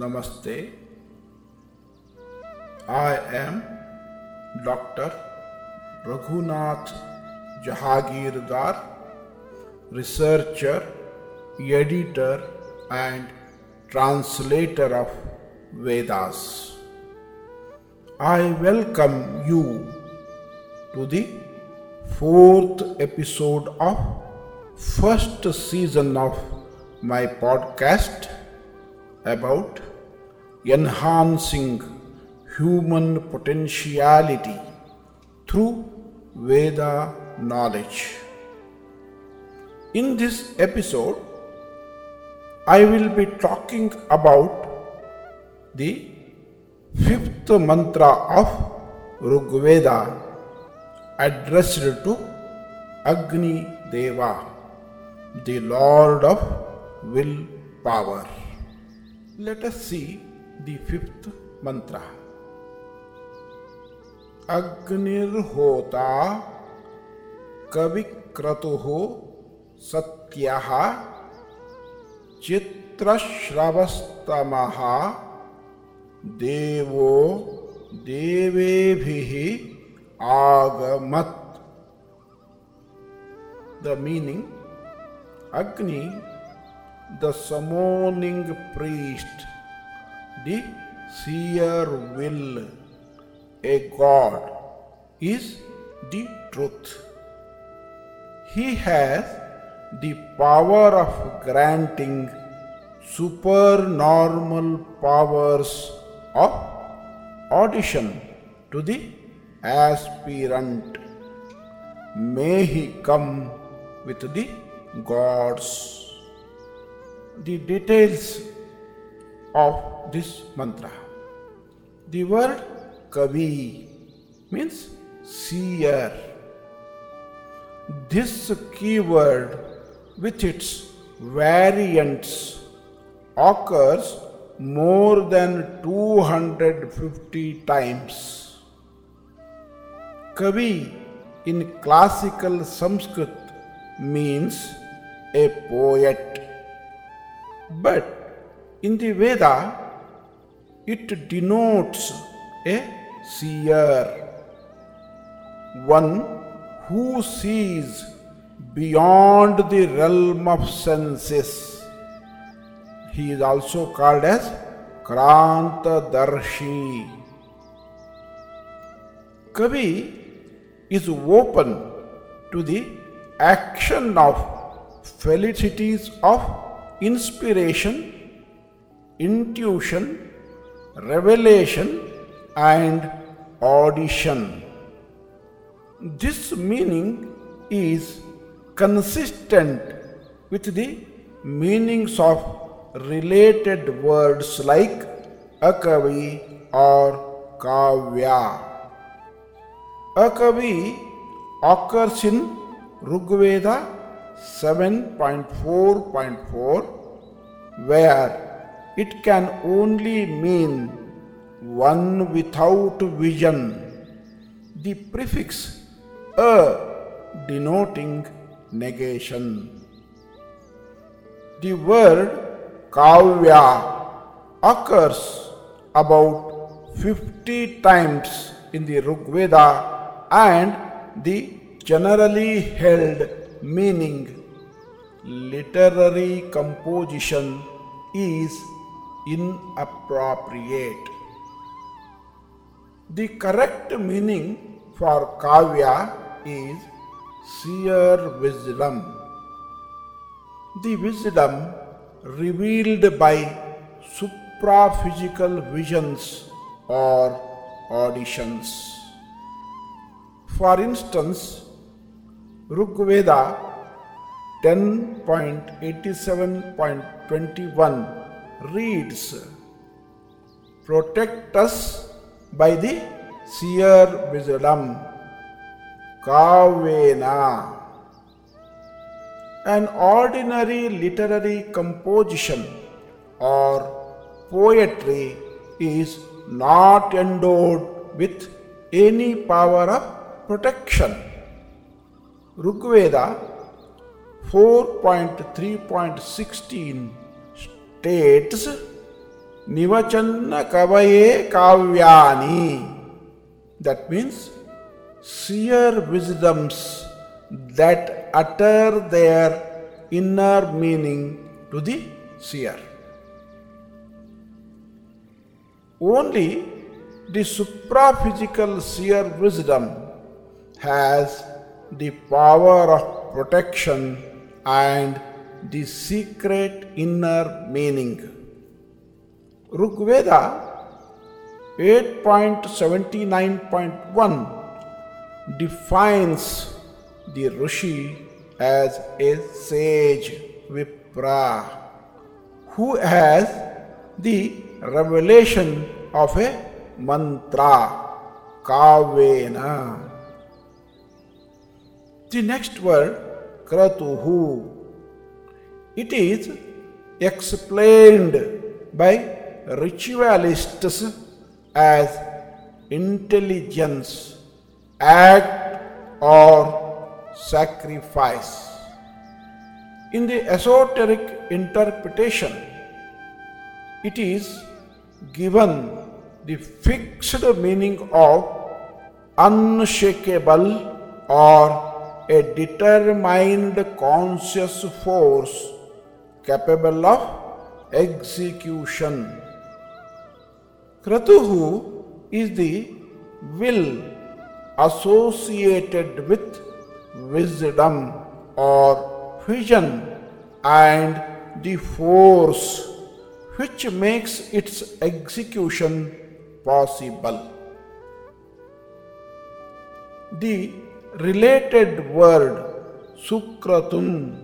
Namaste. I am Dr. Raghunath Jahagirdar, researcher, editor, and translator of Vedas. I welcome you to the fourth episode of first season of my podcast about enhancing human potentiality through Veda knowledge. In this episode, I will be talking about the fifth mantra of Rigveda addressed to Agni Deva, the Lord of Will Power. Let us see the fifth mantra. अग्निर्होता कविक्रतुः सत्यः चित्रश्रवस्तमः देवो देवेभिः आगमत् The meaning Agni, the summoning priest, the seer will a God is the truth. He has the power of granting supernormal powers of audition to the aspirant. May he come with the gods. The details of this mantra. The word Kavi means seer. This keyword with its variants occurs more than 250 times. Kavi in classical Sanskrit means a poet. But in the Veda, it denotes a seer, one who sees beyond the realm of senses. He is also called as Kranta Darshi. Kavi is open to the action of felicities of inspiration, intuition, revelation, and audition. This meaning is consistent with the meanings of related words like akavi or kavya. Akavi occurs in Rigveda 7.4.4 where it can only mean one without vision. The prefix a denoting negation. The word kavya occurs about 50 times in the Rigveda and the generally held meaning literary composition is inappropriate. The correct meaning for kavya is seer wisdom. The wisdom revealed by supraphysical visions or auditions. For instance, Rigveda 10.87.21 reads, Protect us by the seer wisdom. Kavyena. An ordinary literary composition or poetry is not endowed with any power of protection. Rigveda 4.3.16 states Nivachanna Kavaye Kavyani. That means seer wisdoms that utter their inner meaning to the seer. Only the supraphysical seer wisdom has the power of protection and the secret inner meaning. Rigveda 8.79.1 defines the Rishi as a sage Vipra who has the revelation of a mantra kavyena. The next word kratuhu. It is explained by ritualists as intelligence, act, or sacrifice. In the esoteric interpretation, it is given the fixed meaning of unshakable or a determined conscious force capable of execution. Kratuhu is the will associated with wisdom or vision and the force which makes its execution possible. The related word Sukratum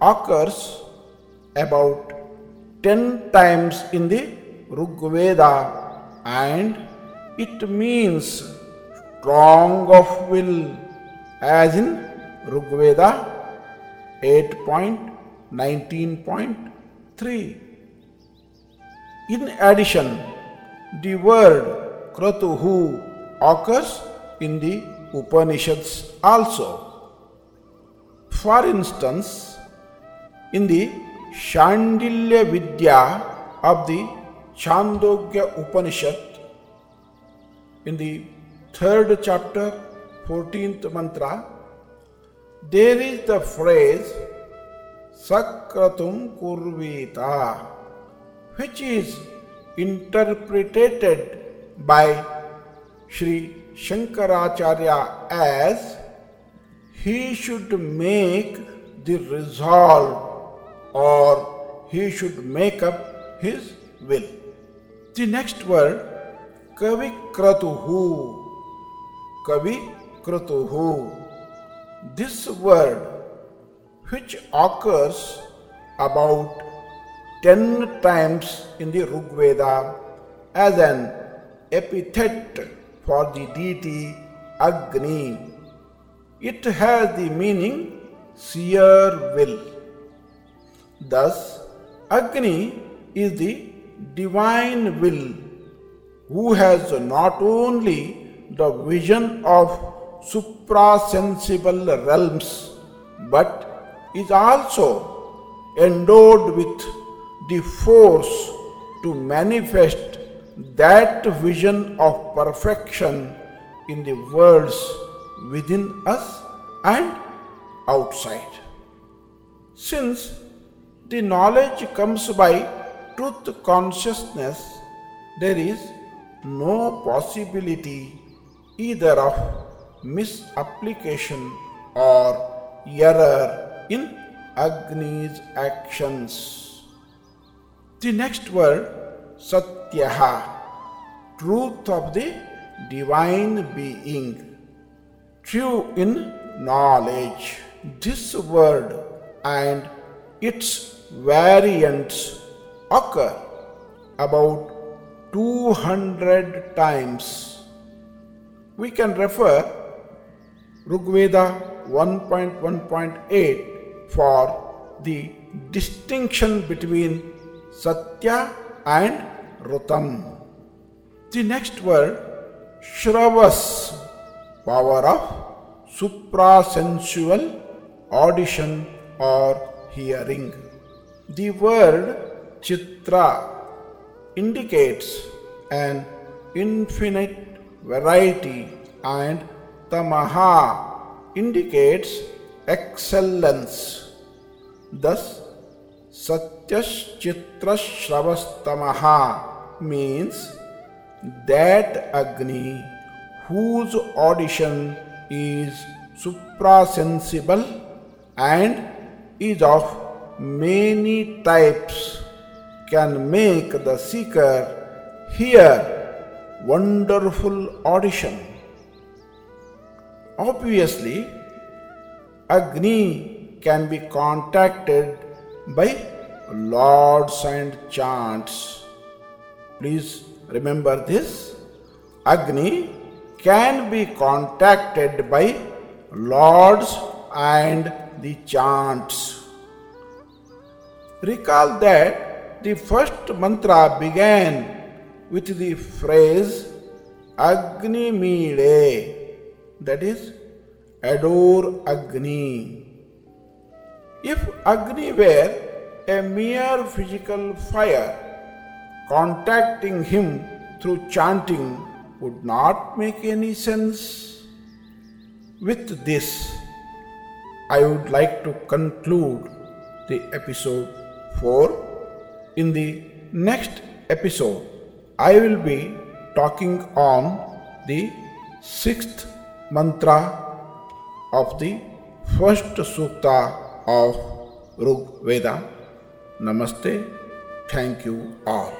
occurs about 10 times in the Rigveda and it means strong of will as in Rigveda 8.19.3. In addition, the word Kratuhu occurs in the Upanishads also. For instance, in the Shandilya Vidya of the Chandogya Upanishad in the third chapter, 14th mantra, there is the phrase Sakratum Kurvita, which is interpreted by Sri Shankaracharya as he should make the resolve or he should make up his will. The next word, kavikratuhu. Kavikratuhu. This word, which occurs about 10 times in the Rigveda as an epithet for the deity Agni. It has the meaning seer will. Thus, Agni is the divine will, who has not only the vision of suprasensible realms, but is also endowed with the force to manifest that vision of perfection in the worlds within us and outside. Since the knowledge comes by truth consciousness, there is no possibility either of misapplication or error in Agni's actions. The next word, Satyaha, truth of the divine being, true in knowledge. This word and its variants occur about 200 times. We can refer Rigveda 1.1.8 for the distinction between Satya and Rutam. The next word, Shravas, power of suprasensual audition or hearing. The word Chitra indicates an infinite variety and tamaha indicates excellence. Thus, Satyashchitrashravastamaha means that Agni whose audition is suprasensible and is of many types can make the seeker hear wonderful audition. Obviously, Agni can be contacted by lords and chants. Please remember this. Agni can be contacted by lords and the chants. Recall that the first mantra began with the phrase Agnim Ile, that is, adore Agni. If Agni were a mere physical fire, contacting him through chanting would not make any sense. With this, I would like to conclude the episode 4. In the next episode, I will be talking on the sixth mantra of the first sukta of Rigveda नमस्ते thank you all